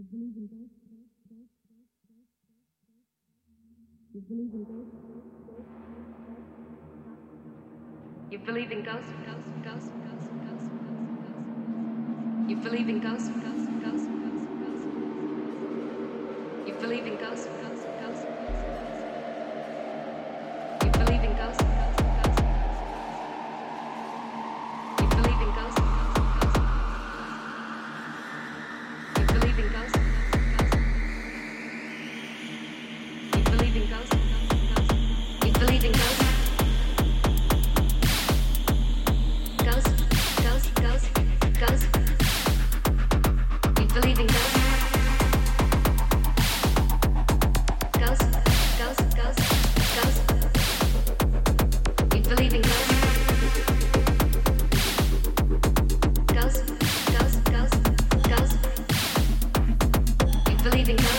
You believe in ghosts? You believe in ghosts? You believe in ghosts? Ghosts? Ghosts? Ghosts? Ghosts? You believe in ghosts? Ghosts? believing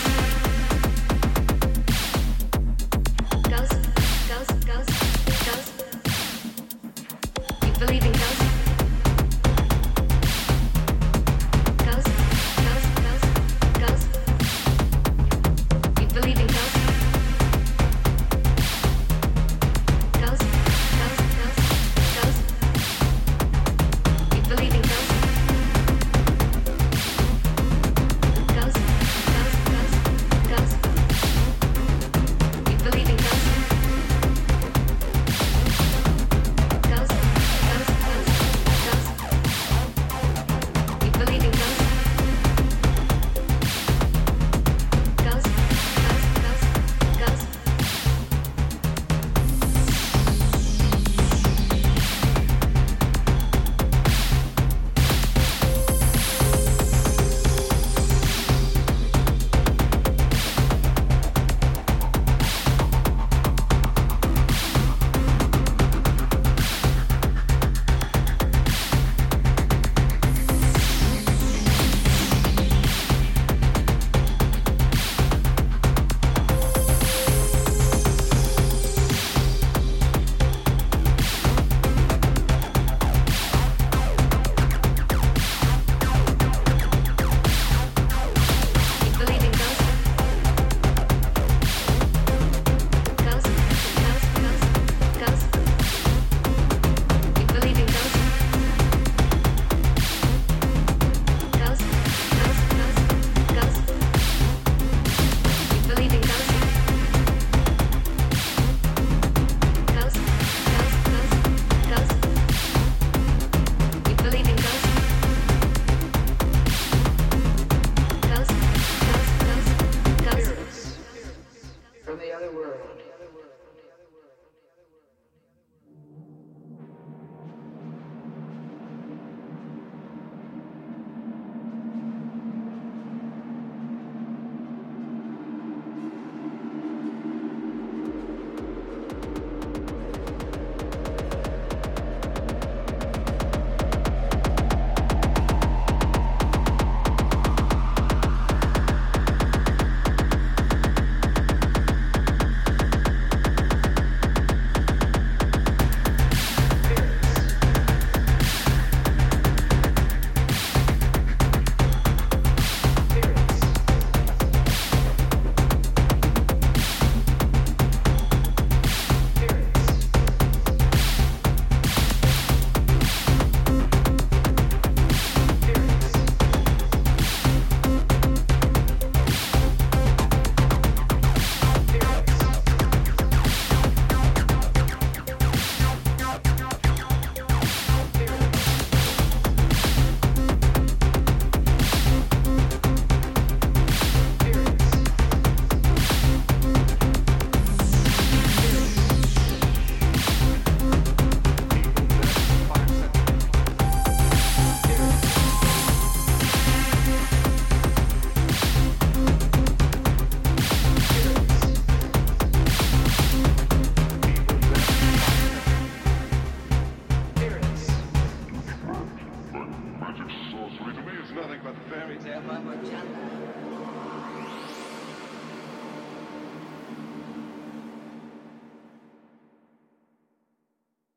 Jai Baba Chandra.